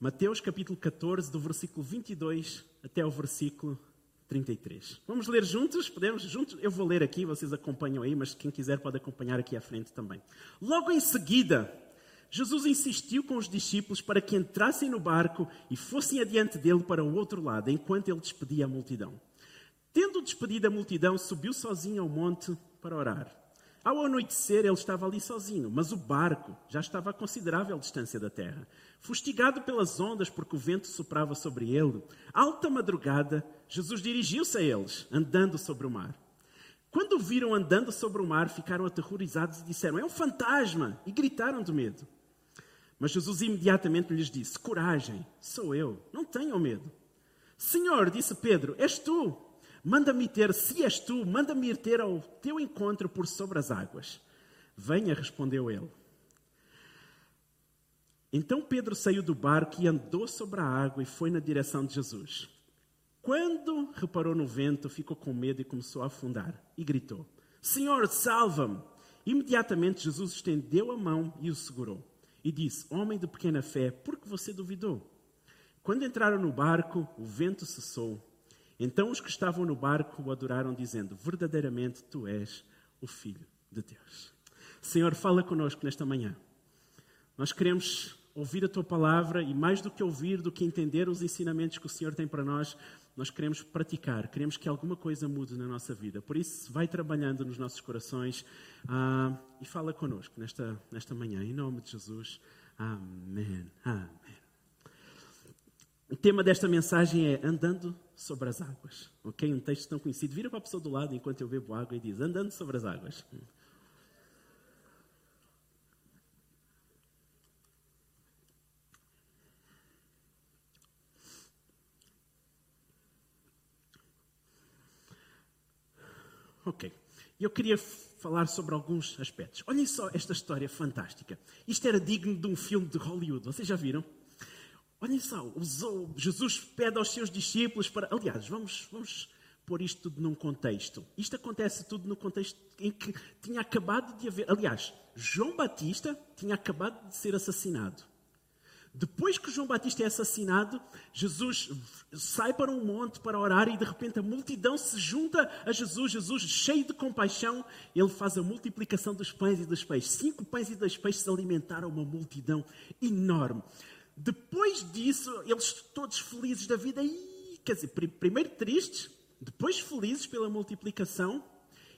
Mateus capítulo 14, do versículo 22 até o versículo 33. Vamos ler juntos? Podemos juntos? Eu vou ler aqui, vocês acompanham aí, mas quem quiser pode acompanhar aqui à frente também. Logo em seguida, Jesus insistiu com os discípulos para que entrassem no barco e fossem adiante dele para o outro lado, enquanto ele despedia a multidão. Tendo despedido a multidão, subiu sozinho ao monte para orar. Ao anoitecer, ele estava ali sozinho, mas o barco já estava a considerável distância da terra. Fustigado pelas ondas, porque o vento soprava sobre ele, alta madrugada, Jesus dirigiu-se a eles, andando sobre o mar. Quando o viram andando sobre o mar, ficaram aterrorizados e disseram: É um fantasma! E gritaram de medo. Mas Jesus imediatamente lhes disse: Coragem, sou eu, não tenham medo. Senhor, disse Pedro, és tu. Manda-me ter, se és tu, manda-me ir ter ao teu encontro por sobre as águas. Venha, respondeu ele. Então Pedro saiu do barco e andou sobre a água e foi na direção de Jesus. Quando reparou no vento, ficou com medo e começou a afundar e gritou: Senhor, salva-me! Imediatamente Jesus estendeu a mão e o segurou e disse: Homem de pequena fé, por que você duvidou? Quando entraram no barco, o vento cessou. Então os que estavam no barco o adoraram, dizendo: Verdadeiramente tu és o Filho de Deus. Senhor, fala conosco nesta manhã. Nós queremos ouvir a tua palavra e, mais do que ouvir, do que entender os ensinamentos que o Senhor tem para nós, nós queremos praticar, queremos que alguma coisa mude na nossa vida. Por isso, vai trabalhando nos nossos corações ah, e fala connosco nesta, nesta manhã. Em nome de Jesus. Amém. Amém. O tema desta mensagem é Andando sobre as águas. Ok? Um texto tão conhecido. Vira para a pessoa do lado enquanto eu bebo água e diz: Andando sobre as águas. Ok. Eu queria falar sobre alguns aspectos. Olhem só esta história fantástica. Isto era digno de um filme de Hollywood. Vocês já viram? Olhem só, Jesus pede aos seus discípulos para. Aliás, vamos, vamos pôr isto tudo num contexto. Isto acontece tudo no contexto em que tinha acabado de haver. Aliás, João Batista tinha acabado de ser assassinado. Depois que João Batista é assassinado, Jesus sai para um monte para orar e de repente a multidão se junta a Jesus. Jesus, cheio de compaixão, ele faz a multiplicação dos pães e dos peixes. Cinco pães e dois peixes alimentaram uma multidão enorme. Depois disso, eles todos felizes da vida, e, quer dizer, primeiro tristes, depois felizes pela multiplicação,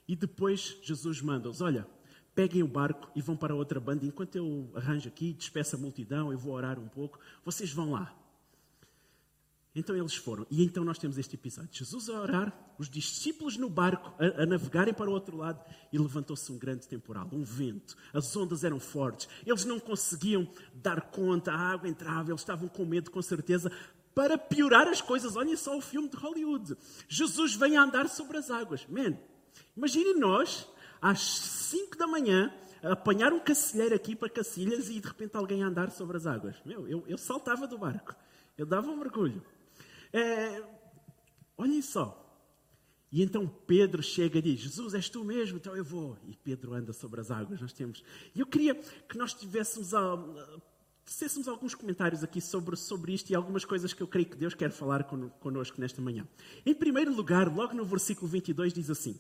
e depois Jesus manda-os: Olha, peguem o barco e vão para outra banda. Enquanto eu arranjo aqui, despeço a multidão, eu vou orar um pouco, vocês vão lá. Então eles foram. E então nós temos este episódio. Jesus a orar, os discípulos no barco a, a navegarem para o outro lado e levantou-se um grande temporal, um vento. As ondas eram fortes. Eles não conseguiam dar conta, a água entrava, eles estavam com medo, com certeza. Para piorar as coisas, olhem só o filme de Hollywood. Jesus vem a andar sobre as águas. Man, imaginem nós às 5 da manhã, apanhar um cacilheiro aqui para Cacilhas e de repente alguém a andar sobre as águas. Meu, eu, eu saltava do barco, eu dava um mergulho. É, olhem só. E então Pedro chega e diz: Jesus, és tu mesmo, então eu vou. E Pedro anda sobre as águas. Nós temos. E eu queria que nós tivéssemos a, Tecêssemos alguns comentários aqui sobre, sobre isto e algumas coisas que eu creio que Deus quer falar connosco nesta manhã. Em primeiro lugar, logo no versículo 22 diz assim: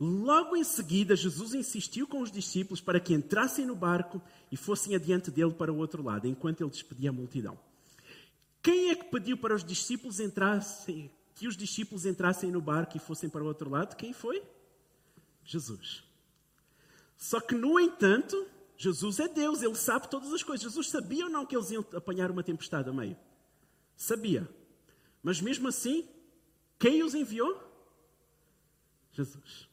Logo em seguida, Jesus insistiu com os discípulos para que entrassem no barco e fossem adiante dele para o outro lado, enquanto ele despedia a multidão. Quem é que pediu para os discípulos entrassem, que os discípulos entrassem no barco e fossem para o outro lado? Quem foi? Jesus. Só que, no entanto, Jesus é Deus, ele sabe todas as coisas. Jesus sabia ou não que eles iam apanhar uma tempestade a meio? Sabia. Mas mesmo assim, quem os enviou? Jesus.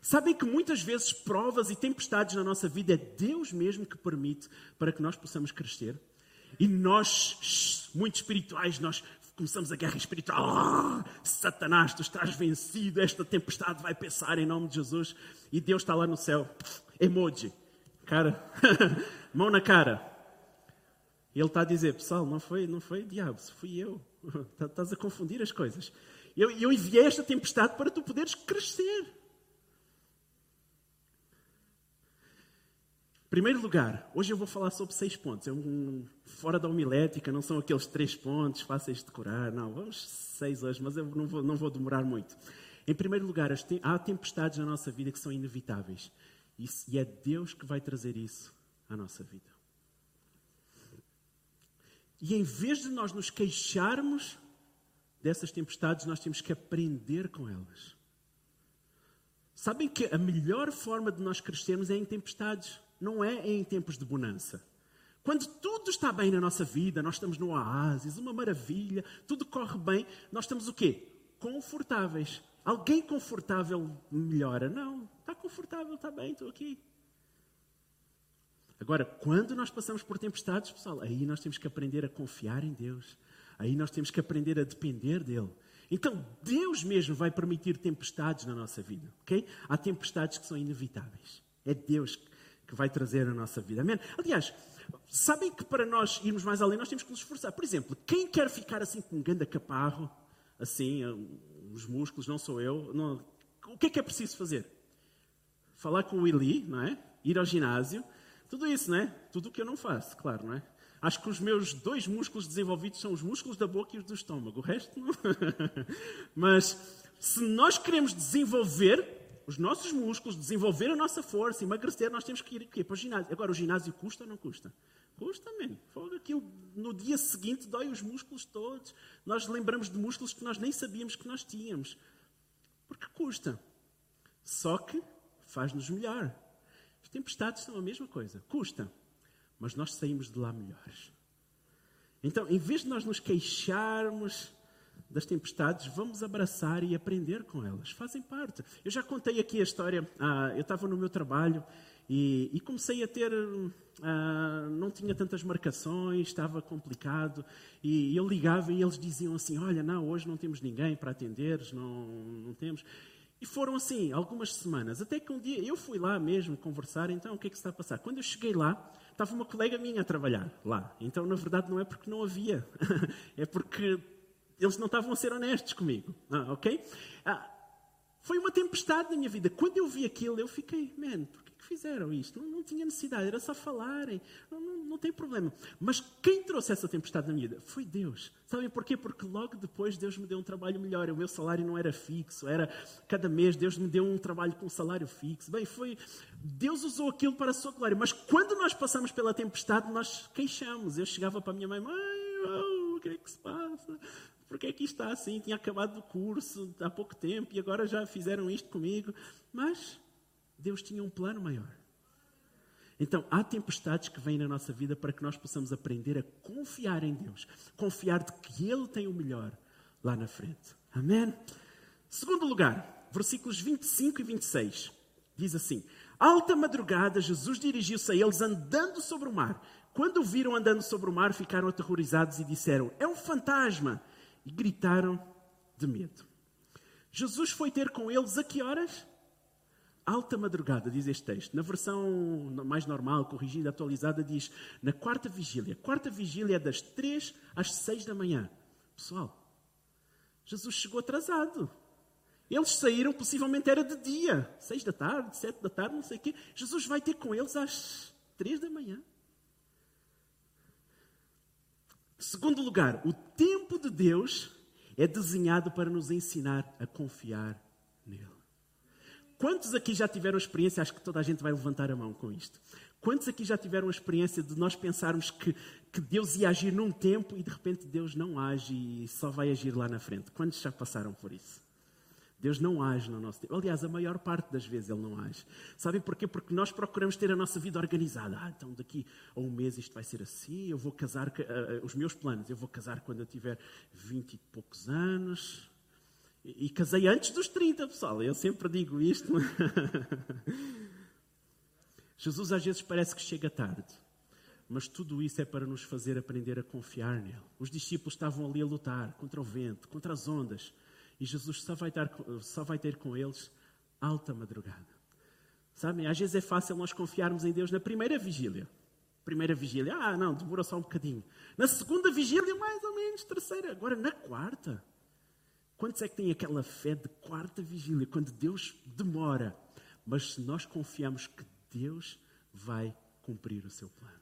Sabem que muitas vezes provas e tempestades na nossa vida é Deus mesmo que permite para que nós possamos crescer. E nós, muito espirituais, nós começamos a guerra espiritual. Oh, Satanás, tu estás vencido, esta tempestade vai pensar em nome de Jesus. E Deus está lá no céu. Emoji. Cara, mão na cara. E ele está a dizer, pessoal, não foi, não foi diabo, fui eu. Estás a confundir as coisas. Eu, eu enviei esta tempestade para tu poderes crescer. Primeiro lugar, hoje eu vou falar sobre seis pontos. É um, fora da homilética, não são aqueles três pontos fáceis de decorar. Não, vamos seis hoje, mas eu não vou, não vou demorar muito. Em primeiro lugar, há tempestades na nossa vida que são inevitáveis. E é Deus que vai trazer isso à nossa vida. E em vez de nós nos queixarmos dessas tempestades, nós temos que aprender com elas. Sabem que a melhor forma de nós crescermos é em tempestades, não é em tempos de bonança. Quando tudo está bem na nossa vida, nós estamos no oásis, uma maravilha, tudo corre bem, nós estamos o quê? Confortáveis. Alguém confortável melhora? Não, está confortável, está bem, estou aqui. Agora, quando nós passamos por tempestades, pessoal, aí nós temos que aprender a confiar em Deus. Aí nós temos que aprender a depender dele. Então, Deus mesmo vai permitir tempestades na nossa vida, ok? Há tempestades que são inevitáveis. É Deus que vai trazer a nossa vida. Amém? Aliás, sabem que para nós irmos mais além, nós temos que nos esforçar. Por exemplo, quem quer ficar assim com um ganda caparro, assim, os músculos, não sou eu, não, o que é que é preciso fazer? Falar com o Eli, não é? Ir ao ginásio, tudo isso, né? Tudo o que eu não faço, claro, não é? Acho que os meus dois músculos desenvolvidos são os músculos da boca e os do estômago. O resto não. Mas se nós queremos desenvolver os nossos músculos, desenvolver a nossa força, emagrecer, nós temos que ir para o ginásio. Agora, o ginásio custa ou não custa? Custa, mesmo. Aquilo, no dia seguinte dói os músculos todos. Nós lembramos de músculos que nós nem sabíamos que nós tínhamos. Porque custa. Só que faz-nos melhor. As tempestades são a mesma coisa. Custa. Mas nós saímos de lá melhores. Então, em vez de nós nos queixarmos das tempestades, vamos abraçar e aprender com elas. Fazem parte. Eu já contei aqui a história. Ah, eu estava no meu trabalho e, e comecei a ter. Ah, não tinha tantas marcações, estava complicado. E eu ligava e eles diziam assim: Olha, não, hoje não temos ninguém para atender, não, não temos. E foram assim, algumas semanas, até que um dia eu fui lá mesmo conversar, então o que é que está a passar? Quando eu cheguei lá, estava uma colega minha a trabalhar lá. Então, na verdade, não é porque não havia, é porque eles não estavam a ser honestos comigo, ah, ok? Ah, foi uma tempestade na minha vida. Quando eu vi aquilo, eu fiquei, man, fizeram isto? Não, não tinha necessidade, era só falarem, não, não, não, tem problema. Mas quem trouxe essa tempestade na minha vida? Foi Deus. Sabem porquê? Porque logo depois Deus me deu um trabalho melhor. O meu salário não era fixo, era cada mês Deus me deu um trabalho com salário fixo. Bem, foi. Deus usou aquilo para a sua glória. Mas quando nós passamos pela tempestade, nós queixamos. Eu chegava para a minha mãe, mãe, oh, o que é que se passa? Porque é que está assim? Tinha acabado o curso há pouco tempo e agora já fizeram isto comigo. Mas Deus tinha um plano maior. Então, há tempestades que vêm na nossa vida para que nós possamos aprender a confiar em Deus, confiar de que Ele tem o melhor lá na frente. Amém? Segundo lugar, versículos 25 e 26, diz assim: Alta madrugada, Jesus dirigiu-se a eles andando sobre o mar. Quando o viram andando sobre o mar, ficaram aterrorizados e disseram: É um fantasma! E gritaram de medo. Jesus foi ter com eles a que horas? Alta madrugada, diz este texto. Na versão mais normal, corrigida, atualizada, diz na quarta vigília. Quarta vigília é das três às seis da manhã. Pessoal, Jesus chegou atrasado. Eles saíram, possivelmente era de dia, seis da tarde, sete da tarde, não sei o quê. Jesus vai ter com eles às três da manhã. Segundo lugar, o tempo de Deus é desenhado para nos ensinar a confiar. Quantos aqui já tiveram experiência? Acho que toda a gente vai levantar a mão com isto. Quantos aqui já tiveram a experiência de nós pensarmos que, que Deus ia agir num tempo e de repente Deus não age e só vai agir lá na frente? Quantos já passaram por isso? Deus não age no nosso tempo. Aliás, a maior parte das vezes Ele não age. Sabem porquê? Porque nós procuramos ter a nossa vida organizada. Ah, então daqui a um mês isto vai ser assim, eu vou casar, uh, os meus planos, eu vou casar quando eu tiver vinte e poucos anos, e, casei antes dos 30, pessoal. Eu sempre digo isto. Jesus às vezes parece que chega tarde. Mas tudo isso é para nos fazer aprender a confiar nele. Os discípulos estavam ali a lutar contra o vento, contra as ondas. E Jesus só vai, dar, só vai ter com eles alta madrugada. Sabem, às vezes é fácil nós confiarmos em Deus na primeira vigília. Primeira vigília, ah, não, demora só um bocadinho. Na segunda vigília, mais ou menos. Terceira, agora na quarta. Quantos é que têm aquela fé de quarta vigília, quando Deus demora? Mas se nós confiamos que Deus vai cumprir o seu plano.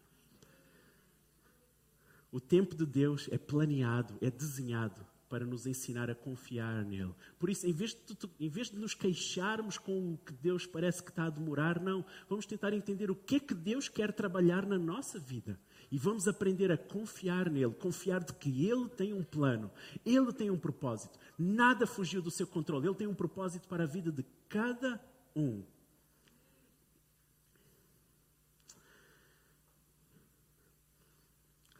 O tempo de Deus é planeado, é desenhado para nos ensinar a confiar nele. Por isso, em vez, de, em vez de nos queixarmos com o que Deus parece que está a demorar, não. Vamos tentar entender o que é que Deus quer trabalhar na nossa vida. E vamos aprender a confiar nele, confiar de que ele tem um plano, ele tem um propósito. Nada fugiu do seu controle. Ele tem um propósito para a vida de cada um.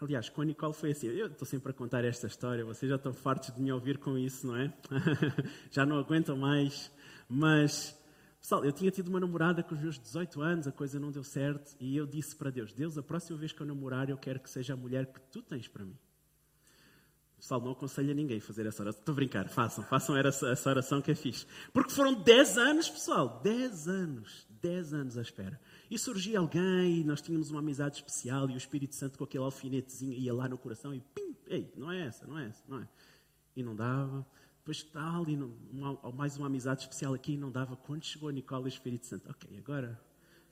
Aliás, com a Nicole foi assim. Eu estou sempre a contar esta história, vocês já estão fartos de me ouvir com isso, não é? já não aguentam mais. Mas, pessoal, eu tinha tido uma namorada com os meus 18 anos, a coisa não deu certo, e eu disse para Deus: Deus, a próxima vez que eu namorar, eu quero que seja a mulher que tu tens para mim. Pessoal, não aconselho a ninguém fazer essa oração. Estou a brincar, façam, façam essa oração que é fixe. Porque foram 10 anos, pessoal, 10 anos, 10 anos à espera. E surgia alguém, e nós tínhamos uma amizade especial, e o Espírito Santo com aquele alfinetezinho ia lá no coração e pim, ei, não é essa, não é essa, não é. E não dava. Depois e não, uma, mais uma amizade especial aqui, e não dava. Quando chegou a Nicola o Espírito Santo, ok, agora,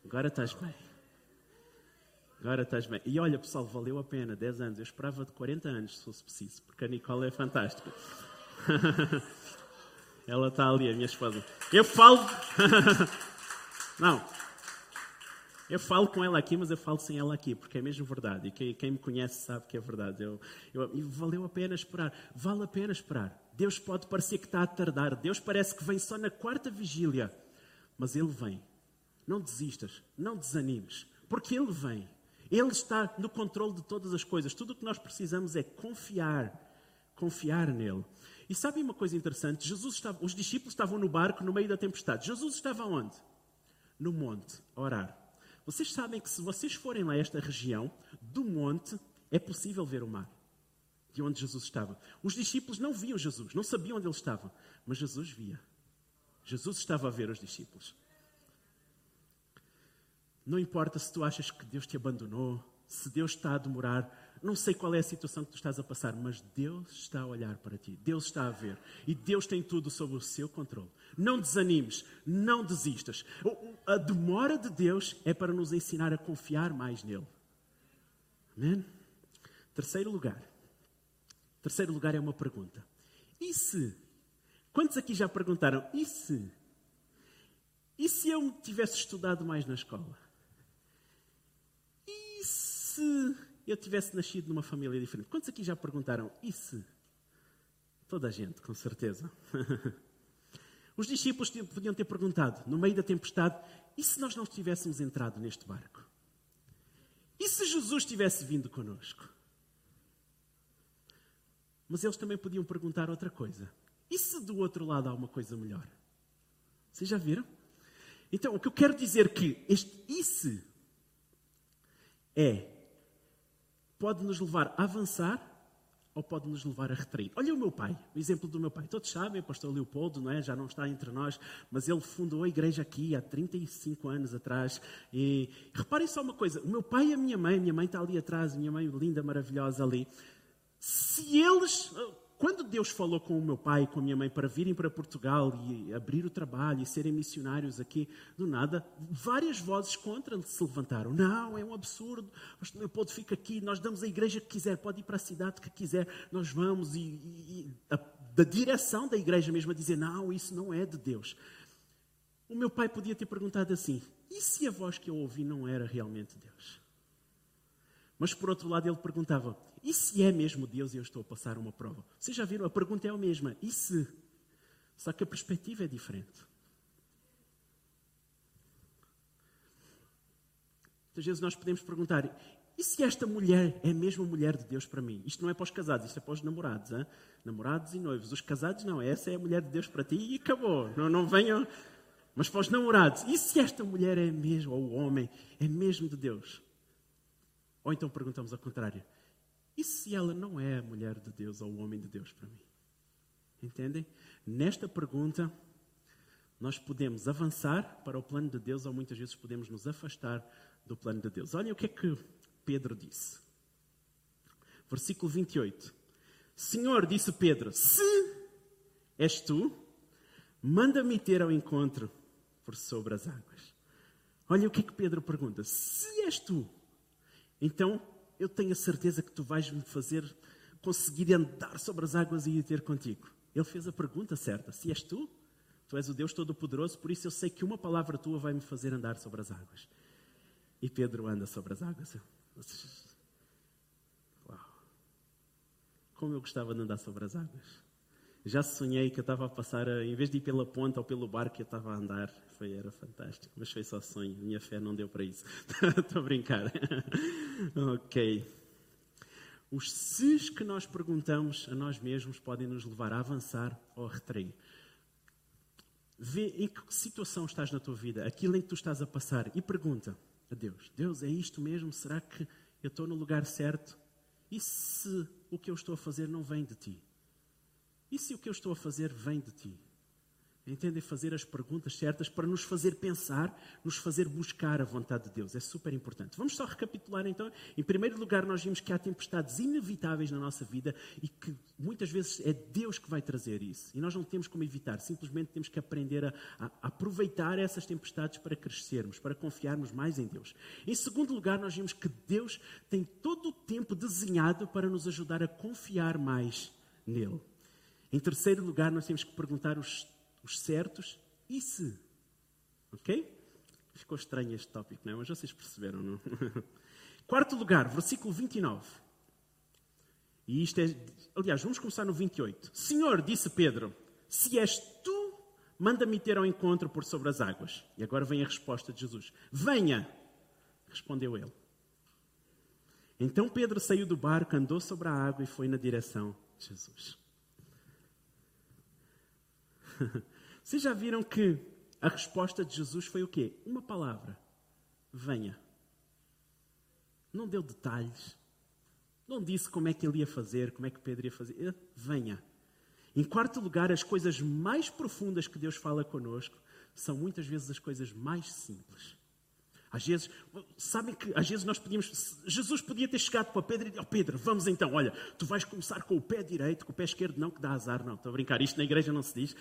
agora estás bem. Agora estás bem. E olha, pessoal, valeu a pena, 10 anos. Eu esperava de 40 anos, se fosse preciso, porque a Nicola é fantástica. Ela está ali, a minha esposa. Eu falo. não, eu falo com ela aqui, mas eu falo sem ela aqui, porque é mesmo verdade. E quem, quem me conhece sabe que é verdade. Eu, eu, e valeu a pena esperar. Vale a pena esperar. Deus pode parecer que está a tardar. Deus parece que vem só na quarta vigília. Mas Ele vem. Não desistas. Não desanimes. Porque Ele vem. Ele está no controle de todas as coisas. Tudo o que nós precisamos é confiar. Confiar nele. E sabem uma coisa interessante? Jesus estava, os discípulos estavam no barco no meio da tempestade. Jesus estava onde? No monte, a orar. Vocês sabem que se vocês forem lá a esta região do monte, é possível ver o mar. De onde Jesus estava. Os discípulos não viam Jesus, não sabiam onde ele estava, mas Jesus via. Jesus estava a ver os discípulos. Não importa se tu achas que Deus te abandonou, se Deus está a demorar, não sei qual é a situação que tu estás a passar, mas Deus está a olhar para ti, Deus está a ver e Deus tem tudo sob o seu controle. Não desanimes, não desistas. A demora de Deus é para nos ensinar a confiar mais nele. Amém? Terceiro lugar. Terceiro lugar é uma pergunta. E se? Quantos aqui já perguntaram? E se? E se eu tivesse estudado mais na escola? E se eu tivesse nascido numa família diferente? Quantos aqui já perguntaram? E se? Toda a gente, com certeza. Os discípulos podiam ter perguntado, no meio da tempestade, e se nós não tivéssemos entrado neste barco? E se Jesus tivesse vindo conosco? Mas eles também podiam perguntar outra coisa. E se do outro lado há uma coisa melhor? Vocês já viram? Então, o que eu quero dizer é que este e se é pode nos levar a avançar ou pode nos levar a retrair. Olha o meu pai, o exemplo do meu pai. Todos sabem, o pastor Leopoldo, não é? já não está entre nós, mas ele fundou a igreja aqui há 35 anos atrás. E reparem só uma coisa: o meu pai e a minha mãe, minha mãe está ali atrás, minha mãe linda, maravilhosa ali. Se eles quando Deus falou com o meu pai e com a minha mãe para virem para Portugal e abrir o trabalho e serem missionários aqui, do nada, várias vozes contra se levantaram. Não, é um absurdo. O Leopoldo fica aqui, nós damos a igreja que quiser, pode ir para a cidade que quiser, nós vamos. E, e a, da direção da igreja mesmo a dizer: não, isso não é de Deus. O meu pai podia ter perguntado assim: e se a voz que eu ouvi não era realmente Deus? Mas por outro lado, ele perguntava: e se é mesmo Deus e eu estou a passar uma prova? Vocês já viram? A pergunta é a mesma: e se? Só que a perspectiva é diferente. Muitas vezes nós podemos perguntar: e se esta mulher é mesmo mulher de Deus para mim? Isto não é para os casados, isto é para os namorados. Hein? Namorados e noivos. Os casados não, essa é a mulher de Deus para ti e acabou. Não, não venham. Mas para os namorados, e se esta mulher é mesmo, ou o homem, é mesmo de Deus? Ou então perguntamos ao contrário: e se ela não é a mulher de Deus ou o homem de Deus para mim? Entendem? Nesta pergunta, nós podemos avançar para o plano de Deus ou muitas vezes podemos nos afastar do plano de Deus. Olhem o que é que Pedro disse. Versículo 28. Senhor, disse Pedro, se és tu, manda-me ter ao encontro por sobre as águas. Olha o que é que Pedro pergunta: Se és tu, então eu tenho a certeza que tu vais me fazer conseguir andar sobre as águas e ir ter contigo. Ele fez a pergunta certa: Se és tu, tu és o Deus Todo-Poderoso, por isso eu sei que uma palavra tua vai me fazer andar sobre as águas. E Pedro anda sobre as águas. Uau! Como eu gostava de andar sobre as águas. Já sonhei que eu estava a passar, em vez de ir pela ponta ou pelo barco, eu estava a andar. Foi, era fantástico, mas foi só sonho. Minha fé não deu para isso. Estou a brincar. ok. Os ses que nós perguntamos a nós mesmos podem nos levar a avançar ou a retrair. Vê em que situação estás na tua vida, aquilo em que tu estás a passar, e pergunta a Deus: Deus, é isto mesmo? Será que eu estou no lugar certo? E se o que eu estou a fazer não vem de ti? E se o que eu estou a fazer vem de ti? Entendem? Fazer as perguntas certas para nos fazer pensar, nos fazer buscar a vontade de Deus. É super importante. Vamos só recapitular então. Em primeiro lugar, nós vimos que há tempestades inevitáveis na nossa vida e que muitas vezes é Deus que vai trazer isso. E nós não temos como evitar, simplesmente temos que aprender a, a aproveitar essas tempestades para crescermos, para confiarmos mais em Deus. Em segundo lugar, nós vimos que Deus tem todo o tempo desenhado para nos ajudar a confiar mais nele. Em terceiro lugar, nós temos que perguntar os, os certos e se. Ok? Ficou estranho este tópico, não é? Mas vocês perceberam, não? Quarto lugar, versículo 29. E isto é. Aliás, vamos começar no 28. Senhor, disse Pedro, se és tu, manda-me ter ao encontro por sobre as águas. E agora vem a resposta de Jesus: Venha! Respondeu ele. Então Pedro saiu do barco, andou sobre a água e foi na direção de Jesus. Vocês já viram que a resposta de Jesus foi o quê? Uma palavra: venha. Não deu detalhes. Não disse como é que ele ia fazer, como é que Pedro ia fazer. Venha. Em quarto lugar, as coisas mais profundas que Deus fala conosco são muitas vezes as coisas mais simples. Às vezes, sabem que às vezes nós podíamos, Jesus podia ter chegado para Pedro e dito, oh Pedro, vamos então, olha, tu vais começar com o pé direito, com o pé esquerdo não, que dá azar, não, estou a brincar, isto na igreja não se diz,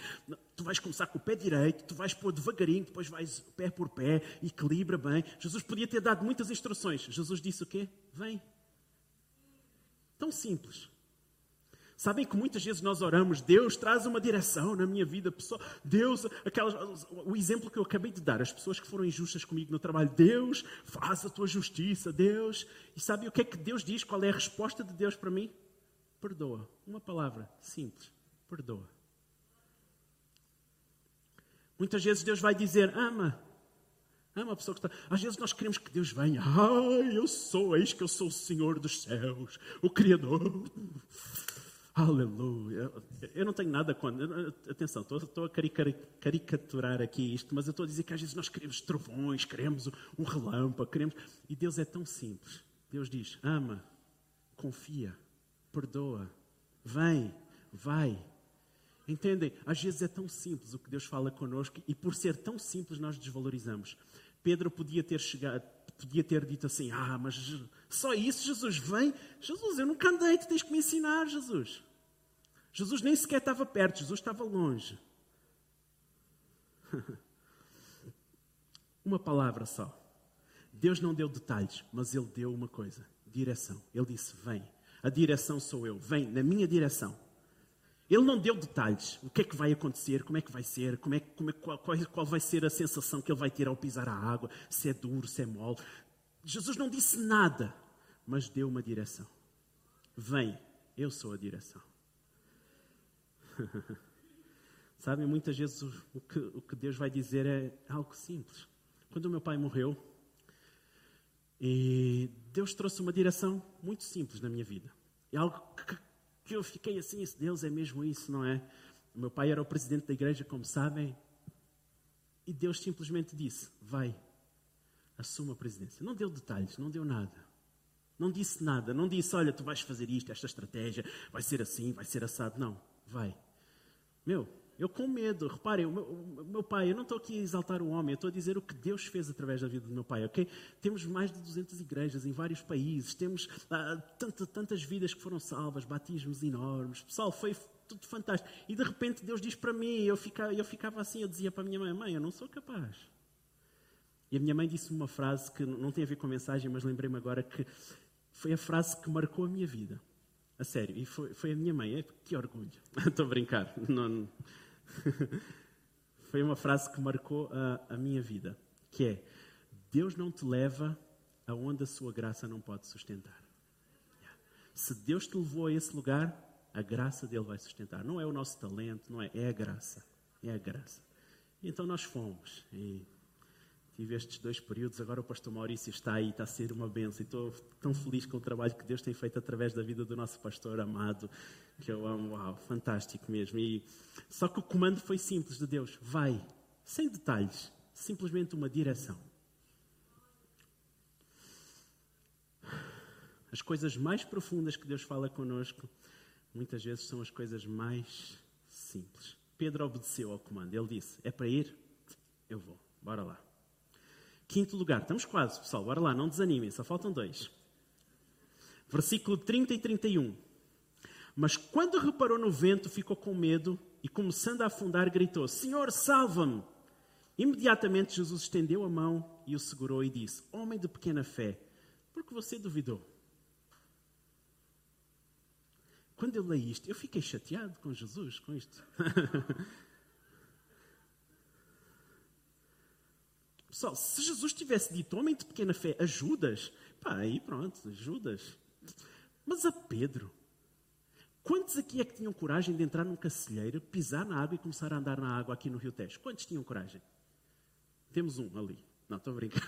tu vais começar com o pé direito, tu vais pôr devagarinho, depois vais pé por pé, equilibra bem. Jesus podia ter dado muitas instruções, Jesus disse o quê? Vem. Tão simples. Sabem que muitas vezes nós oramos, Deus traz uma direção na minha vida, pessoa, Deus, aquelas, o exemplo que eu acabei de dar, as pessoas que foram injustas comigo no trabalho, Deus faz a tua justiça, Deus. E sabe o que é que Deus diz? Qual é a resposta de Deus para mim? Perdoa. Uma palavra simples: perdoa. Muitas vezes Deus vai dizer, ama. Ama a pessoa que está. Às vezes nós queremos que Deus venha. Ai, eu sou, eis que eu sou o Senhor dos céus, o Criador. Aleluia. Eu não tenho nada contra. Atenção, estou, a caricaturar aqui isto, mas eu estou a dizer que às vezes nós queremos trovões, queremos um relâmpago, queremos. E Deus é tão simples. Deus diz: ama, confia, perdoa, vem, vai. Entendem? Às vezes é tão simples o que Deus fala connosco e por ser tão simples nós desvalorizamos. Pedro podia ter chegado, podia ter dito assim: Ah, mas só isso, Jesus, vem. Jesus, eu nunca andei, tu tens que me ensinar, Jesus. Jesus nem sequer estava perto, Jesus estava longe. uma palavra só. Deus não deu detalhes, mas Ele deu uma coisa: direção. Ele disse: Vem. A direção sou eu, vem na minha direção. Ele não deu detalhes. O que é que vai acontecer? Como é que vai ser? Como é, como é, qual, qual, vai ser a sensação que ele vai ter ao pisar a água? Se é duro, se é mole. Jesus não disse nada, mas deu uma direção. Vem, eu sou a direção. Sabem, muitas vezes o que, o que Deus vai dizer é algo simples. Quando o meu pai morreu, e Deus trouxe uma direção muito simples na minha vida. É algo que, que eu fiquei assim, Deus é mesmo isso, não é? O meu pai era o presidente da igreja, como sabem, e Deus simplesmente disse: Vai, assuma a presidência. Não deu detalhes, não deu nada. Não disse nada, não disse: Olha, tu vais fazer isto, esta estratégia, vai ser assim, vai ser assado. Não, vai. Meu, eu com medo, reparem, o meu, o meu, pai, eu não estou aqui a exaltar o homem, eu estou a dizer o que Deus fez através da vida do meu pai, ok? Temos mais de 200 igrejas em vários países, temos ah, tanta, tantas vidas que foram salvas, batismos enormes, pessoal, foi tudo fantástico. E de repente Deus diz para mim, eu ficava, eu ficava assim, eu dizia para a minha mãe, mãe, eu não sou capaz. E a minha mãe disse uma frase que não tem a ver com a mensagem, mas lembrei-me agora que foi a frase que marcou a minha vida. A sério, e foi, foi a minha mãe. É, que orgulho. Estou a brincar. Não... foi uma frase que marcou a, a minha vida, que é Deus não te leva aonde a sua graça não pode sustentar. Se Deus te levou a esse lugar, a graça dele vai sustentar. Não é o nosso talento, não é, é a graça. É a graça. Então nós fomos. E tive estes dois períodos. Agora o pastor Maurício está aí, está a ser uma benção. Estou tão feliz com o trabalho que Deus tem feito através da vida do nosso pastor amado, que eu amo. Uau, fantástico mesmo. E, só que o comando foi simples de Deus: vai, sem detalhes, simplesmente uma direção. As coisas mais profundas que Deus fala conosco, muitas vezes são as coisas mais simples. Pedro obedeceu ao comando. Ele disse: É para ir? Eu vou. Bora lá. Quinto lugar, estamos quase, pessoal, bora lá, não desanimem, só faltam dois. Versículo 30 e 31. Mas quando reparou no vento, ficou com medo e, começando a afundar, gritou: Senhor, salva-me! Imediatamente Jesus estendeu a mão e o segurou e disse: Homem de pequena fé, por que você duvidou? Quando eu leio isto, eu fiquei chateado com Jesus, com isto. Pessoal, se Jesus tivesse dito homem de pequena fé a Judas, pá, aí pronto, Judas. Mas a Pedro, quantos aqui é que tinham coragem de entrar num cacilheiro, pisar na água e começar a andar na água aqui no Rio Tejo? Quantos tinham coragem? Temos um ali. Não, estou a brincar.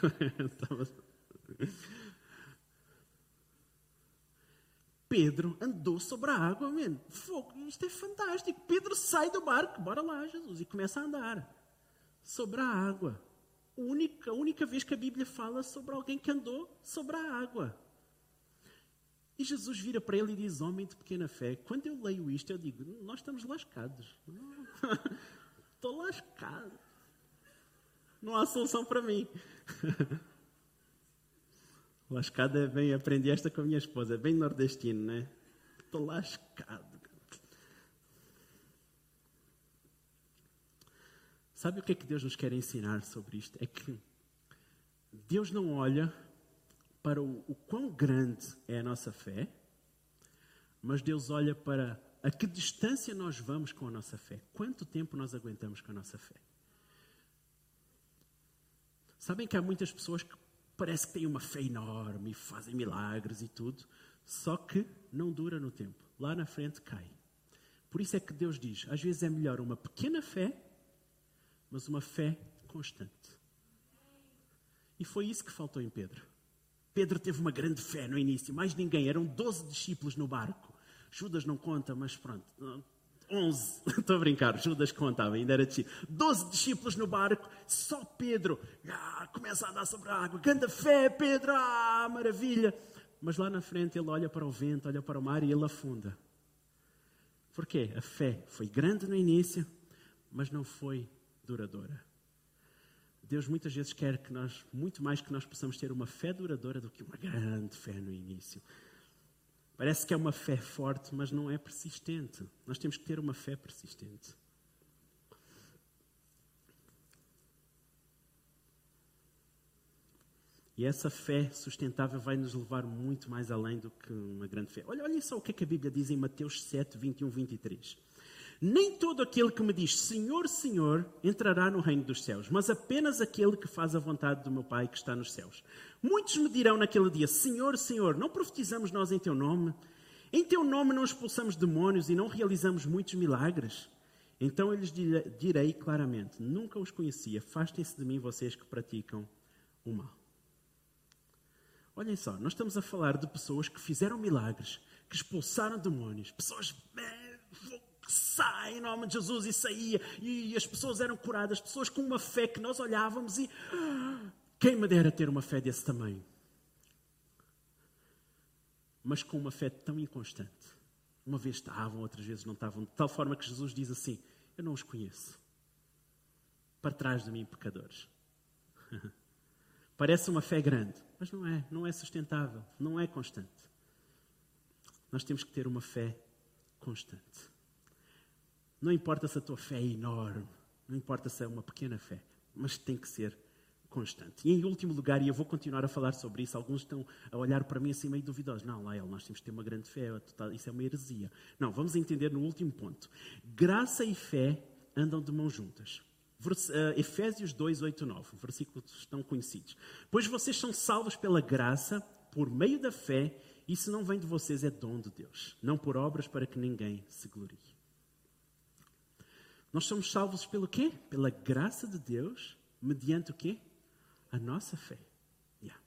Pedro andou sobre a água, man. Fogo, isto é fantástico. Pedro sai do barco, bora lá, Jesus, e começa a andar sobre a água. Única, a única vez que a Bíblia fala sobre alguém que andou sobre a água. E Jesus vira para ele e diz: Homem de pequena fé. Quando eu leio isto, eu digo: Nós estamos lascados. Estou lascado. Não há solução para mim. Lascada é bem, aprendi esta com a minha esposa, é bem nordestino, né? Estou lascado. Sabe o que é que Deus nos quer ensinar sobre isto? É que Deus não olha para o, o quão grande é a nossa fé, mas Deus olha para a que distância nós vamos com a nossa fé. Quanto tempo nós aguentamos com a nossa fé? Sabem que há muitas pessoas que parece que têm uma fé enorme, fazem milagres e tudo, só que não dura no tempo. Lá na frente cai. Por isso é que Deus diz: às vezes é melhor uma pequena fé, mas uma fé constante. E foi isso que faltou em Pedro. Pedro teve uma grande fé no início, mais ninguém, eram 12 discípulos no barco. Judas não conta, mas pronto, 11, estou a brincar, Judas contava, ainda era discípulo. 12 discípulos no barco, só Pedro ah, começa a andar sobre a água. Grande fé, Pedro, ah, maravilha. Mas lá na frente ele olha para o vento, olha para o mar e ele afunda. Porquê? A fé foi grande no início, mas não foi duradoura. Deus muitas vezes quer que nós, muito mais que nós possamos ter uma fé duradoura do que uma grande fé no início. Parece que é uma fé forte, mas não é persistente. Nós temos que ter uma fé persistente. E essa fé sustentável vai nos levar muito mais além do que uma grande fé. Olha, olha só o que, é que a Bíblia diz em Mateus 7, 21, 23. Nem todo aquele que me diz Senhor, Senhor entrará no reino dos céus, mas apenas aquele que faz a vontade do meu Pai que está nos céus. Muitos me dirão naquele dia: Senhor, Senhor, não profetizamos nós em teu nome? Em teu nome não expulsamos demónios e não realizamos muitos milagres? Então eu lhes direi claramente: Nunca os conheci, afastem-se de mim vocês que praticam o mal. Olhem só, nós estamos a falar de pessoas que fizeram milagres, que expulsaram demónios, pessoas sai em nome de Jesus e saía, e as pessoas eram curadas, pessoas com uma fé que nós olhávamos e quem me dera ter uma fé desse tamanho. Mas com uma fé tão inconstante. Uma vez estavam, outras vezes não estavam, de tal forma que Jesus diz assim: Eu não os conheço. Para trás de mim, pecadores. Parece uma fé grande, mas não é, não é sustentável, não é constante. Nós temos que ter uma fé constante. Não importa se a tua fé é enorme, não importa se é uma pequena fé, mas tem que ser constante. E em último lugar, e eu vou continuar a falar sobre isso, alguns estão a olhar para mim assim meio duvidosos. Não, Lael, nós temos que ter uma grande fé, isso é uma heresia. Não, vamos entender no último ponto. Graça e fé andam de mãos juntas. Uh, Efésios 2, 8, 9, versículos estão conhecidos. Pois vocês são salvos pela graça, por meio da fé, se não vem de vocês é dom de Deus, não por obras para que ninguém se glorie. Nós somos salvos pelo quê? Pela graça de Deus, mediante o quê? A nossa fé. Yeah.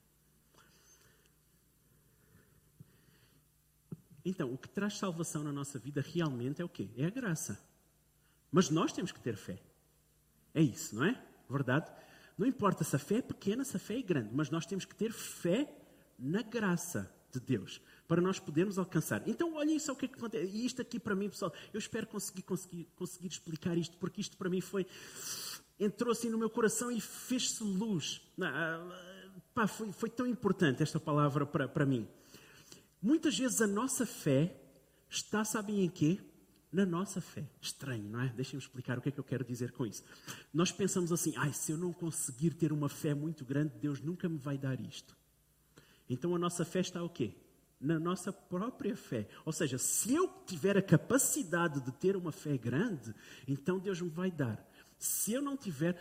Então, o que traz salvação na nossa vida realmente é o quê? É a graça. Mas nós temos que ter fé. É isso, não é? Verdade? Não importa se a fé é pequena, se a fé é grande, mas nós temos que ter fé na graça de Deus para nós podermos alcançar. Então, olhem só o que é que acontece. E isto aqui para mim, pessoal, eu espero conseguir, conseguir, conseguir explicar isto, porque isto para mim foi. entrou assim no meu coração e fez-se luz. Ah, pá, foi, foi tão importante esta palavra para, para mim. Muitas vezes a nossa fé está, sabem em quê? na nossa fé. Estranho, não é? Deixem-me explicar o que é que eu quero dizer com isso. Nós pensamos assim: ai, se eu não conseguir ter uma fé muito grande, Deus nunca me vai dar isto. Então a nossa fé está o quê? Na nossa própria fé. Ou seja, se eu tiver a capacidade de ter uma fé grande, então Deus me vai dar. Se eu não tiver,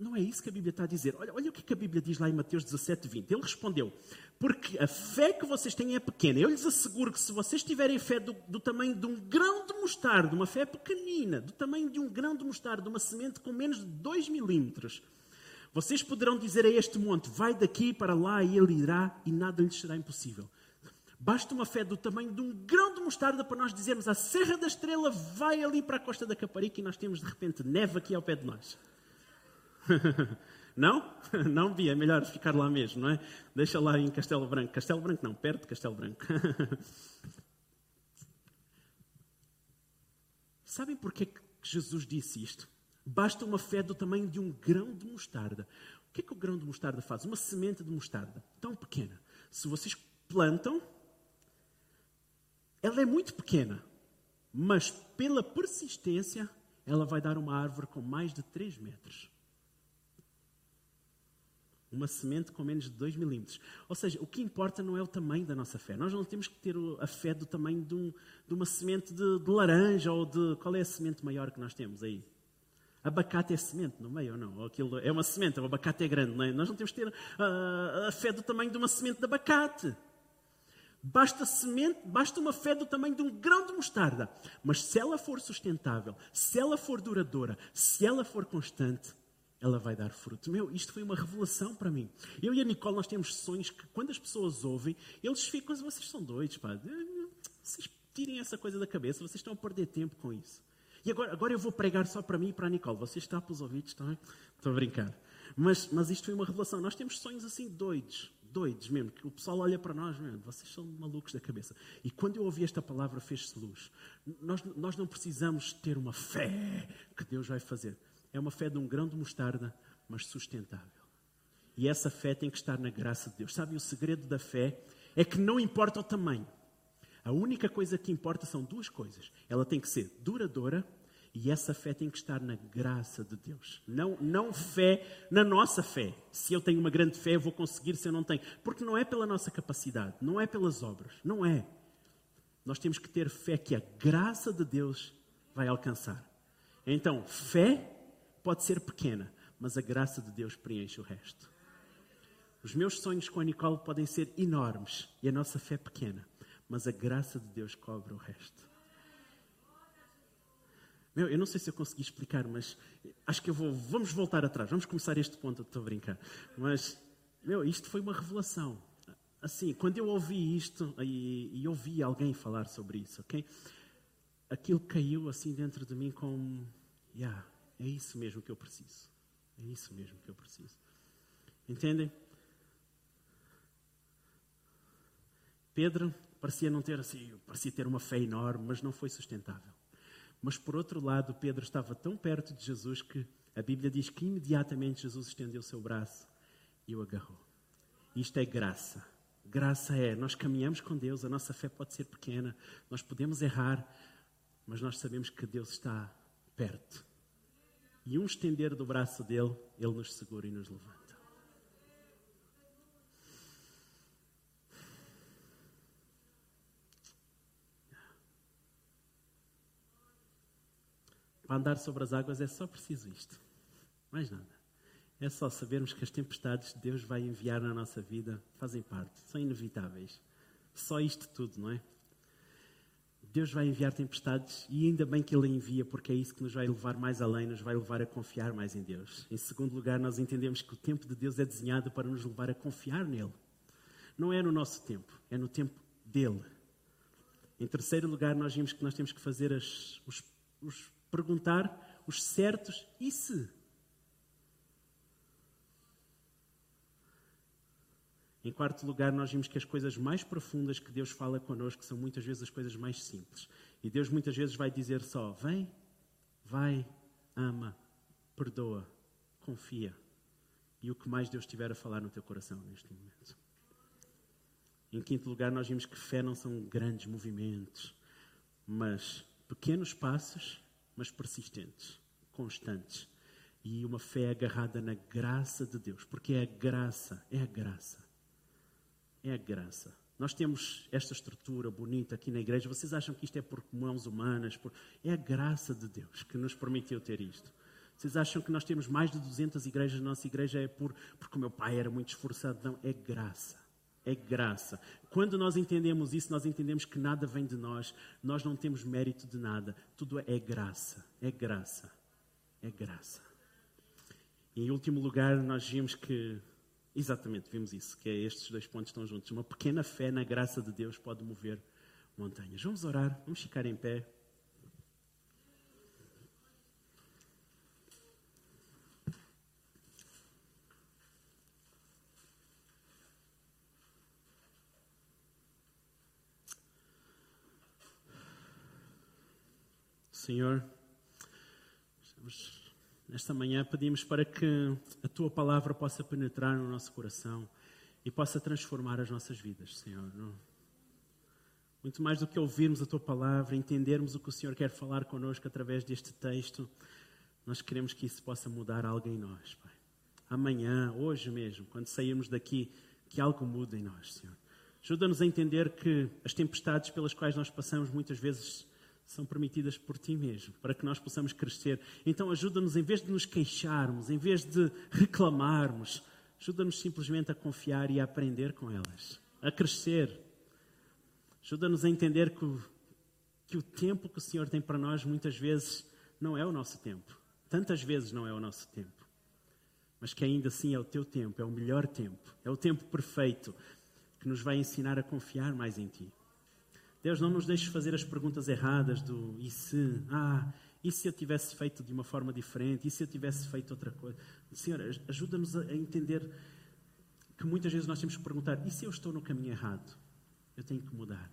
não é isso que a Bíblia está a dizer. Olha, olha o que a Bíblia diz lá em Mateus 17, 20. Ele respondeu: Porque a fé que vocês têm é pequena. Eu lhes asseguro que se vocês tiverem fé do, do tamanho de um grão de mostarda, uma fé pequenina, do tamanho de um grão de mostarda, uma semente com menos de 2 milímetros, vocês poderão dizer a este monte: Vai daqui para lá e ele irá, e nada lhes será impossível. Basta uma fé do tamanho de um grão de mostarda para nós dizermos a Serra da Estrela vai ali para a costa da Caparica e nós temos de repente neve aqui ao pé de nós. não? Não, Bia, é melhor ficar lá mesmo, não é? Deixa lá em Castelo Branco. Castelo Branco não, perto de Castelo Branco. Sabem porquê que Jesus disse isto? Basta uma fé do tamanho de um grão de mostarda. O que é que o grão de mostarda faz? Uma semente de mostarda, tão pequena. Se vocês plantam, ela é muito pequena, mas pela persistência, ela vai dar uma árvore com mais de 3 metros uma semente com menos de 2 milímetros. Ou seja, o que importa não é o tamanho da nossa fé. Nós não temos que ter a fé do tamanho de, um, de uma semente de, de, laranja ou de. Qual é a semente maior que nós temos aí? Abacate é semente, não é ou não? Aquilo é uma semente, o abacate é grande, não é? Nós não temos que ter a, a fé do tamanho de uma semente de abacate. Basta semente, basta uma fé do tamanho de um grão de mostarda. Mas se ela for sustentável, se ela for duradoura, se ela for constante, ela vai dar fruto. Meu, isto foi uma revelação para mim. Eu e a Nicole, nós temos sonhos que quando as pessoas ouvem, eles ficam, vocês são doidos, pá. Vocês tirem essa coisa da cabeça, vocês estão a perder tempo com isso. E agora, agora eu vou pregar só para mim e para a Nicole. Vocês estão os ouvidos, estão? Estou a brincar. Mas, mas isto foi uma revelação. Nós temos sonhos assim doidos, doidos mesmo, que o pessoal olha para nós, mesmo, vocês são malucos da cabeça. E quando eu ouvi esta palavra, fez-se luz. Nós, nós não precisamos ter uma fé que Deus vai fazer. É uma fé de um grão de mostarda, mas sustentável. E essa fé tem que estar na graça de Deus. Sabe, o segredo da fé é que não importa o tamanho. A única coisa que importa são duas coisas. Ela tem que ser duradoura e essa fé tem que estar na graça de Deus. Não, não fé na nossa fé. Se eu tenho uma grande fé, eu vou conseguir, se eu não tenho. Porque não é pela nossa capacidade, não é pelas obras, não é. Nós temos que ter fé que a graça de Deus vai alcançar. Então, fé pode ser pequena, mas a graça de Deus preenche o resto. Os meus sonhos com a Nicole podem ser enormes e a nossa fé pequena, mas a graça de Deus cobre o resto. Meu, eu não sei se eu consegui explicar, mas acho que eu vou. Vamos voltar atrás, vamos começar este ponto, estou a brincar. Mas, meu, isto foi uma revelação. Assim, quando eu ouvi isto e, e ouvi alguém falar sobre isso, ok? Aquilo caiu assim dentro de mim como, yeah, é isso mesmo que eu preciso. É isso mesmo que eu preciso. Entendem? Pedro parecia não ter assim, parecia ter uma fé enorme, mas não foi sustentável. Mas por outro lado, Pedro estava tão perto de Jesus que a Bíblia diz que imediatamente Jesus estendeu o seu braço e o agarrou. Isto é graça. Graça é, nós caminhamos com Deus, a nossa fé pode ser pequena, nós podemos errar, mas nós sabemos que Deus está perto e um estender do braço dele, ele nos segura e nos levanta. Para andar sobre as águas é só preciso isto. Mais nada. É só sabermos que as tempestades que Deus vai enviar na nossa vida fazem parte, são inevitáveis. Só isto tudo, não é? Deus vai enviar tempestades e ainda bem que Ele envia, porque é isso que nos vai levar mais além, nos vai levar a confiar mais em Deus. Em segundo lugar, nós entendemos que o tempo de Deus é desenhado para nos levar a confiar nele. Não é no nosso tempo, é no tempo dele. Em terceiro lugar, nós vimos que nós temos que fazer as, os, os perguntar os certos e se. Em quarto lugar, nós vimos que as coisas mais profundas que Deus fala connosco são muitas vezes as coisas mais simples. E Deus muitas vezes vai dizer só: vem, vai, ama, perdoa, confia. E o que mais Deus tiver a falar no teu coração neste momento. Em quinto lugar, nós vimos que fé não são grandes movimentos, mas pequenos passos, mas persistentes, constantes. E uma fé agarrada na graça de Deus, porque é a graça, é a graça é a graça. Nós temos esta estrutura bonita aqui na igreja. Vocês acham que isto é por mãos humanas? Por... É a graça de Deus que nos permitiu ter isto. Vocês acham que nós temos mais de 200 igrejas? Nossa igreja é por porque o meu pai era muito esforçado? Não, é graça. É graça. Quando nós entendemos isso, nós entendemos que nada vem de nós, nós não temos mérito de nada. Tudo é graça. É graça. É graça. Em último lugar, nós vimos que Exatamente, vimos isso, que é estes dois pontos estão juntos. Uma pequena fé na graça de Deus pode mover montanhas. Vamos orar, vamos ficar em pé. Senhor, Nesta manhã pedimos para que a tua palavra possa penetrar no nosso coração e possa transformar as nossas vidas, Senhor. Muito mais do que ouvirmos a tua palavra, entendermos o que o Senhor quer falar connosco através deste texto, nós queremos que isso possa mudar algo em nós, Pai. Amanhã, hoje mesmo, quando sairmos daqui, que algo mude em nós, Senhor. Ajuda-nos a entender que as tempestades pelas quais nós passamos muitas vezes são permitidas por ti mesmo, para que nós possamos crescer. Então ajuda-nos, em vez de nos queixarmos, em vez de reclamarmos, ajuda-nos simplesmente a confiar e a aprender com elas, a crescer. Ajuda-nos a entender que o, que o tempo que o Senhor tem para nós muitas vezes não é o nosso tempo. Tantas vezes não é o nosso tempo. Mas que ainda assim é o teu tempo, é o melhor tempo, é o tempo perfeito que nos vai ensinar a confiar mais em Ti. Deus, não nos deixes fazer as perguntas erradas do e se, ah, e se eu tivesse feito de uma forma diferente, e se eu tivesse feito outra coisa. Senhor, ajuda-nos a entender que muitas vezes nós temos que perguntar: e se eu estou no caminho errado? Eu tenho que mudar.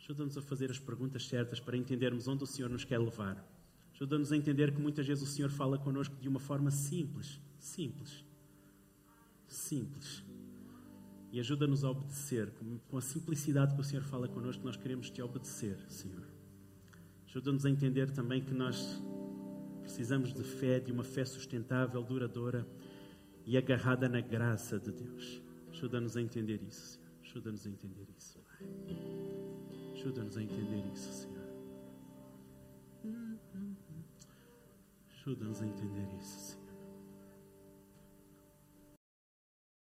Ajuda-nos a fazer as perguntas certas para entendermos onde o Senhor nos quer levar. Ajuda-nos a entender que muitas vezes o Senhor fala connosco de uma forma simples. Simples. Simples e ajuda-nos a obedecer, com a simplicidade que o Senhor fala connosco, nós queremos te obedecer, Senhor. Ajuda-nos a entender também que nós precisamos de fé, de uma fé sustentável, duradoura e agarrada na graça de Deus. Ajuda-nos a entender isso, Senhor. Ajuda-nos a entender isso, Pai. Ajuda-nos a entender isso, Senhor. Ajuda-nos a entender isso, Senhor.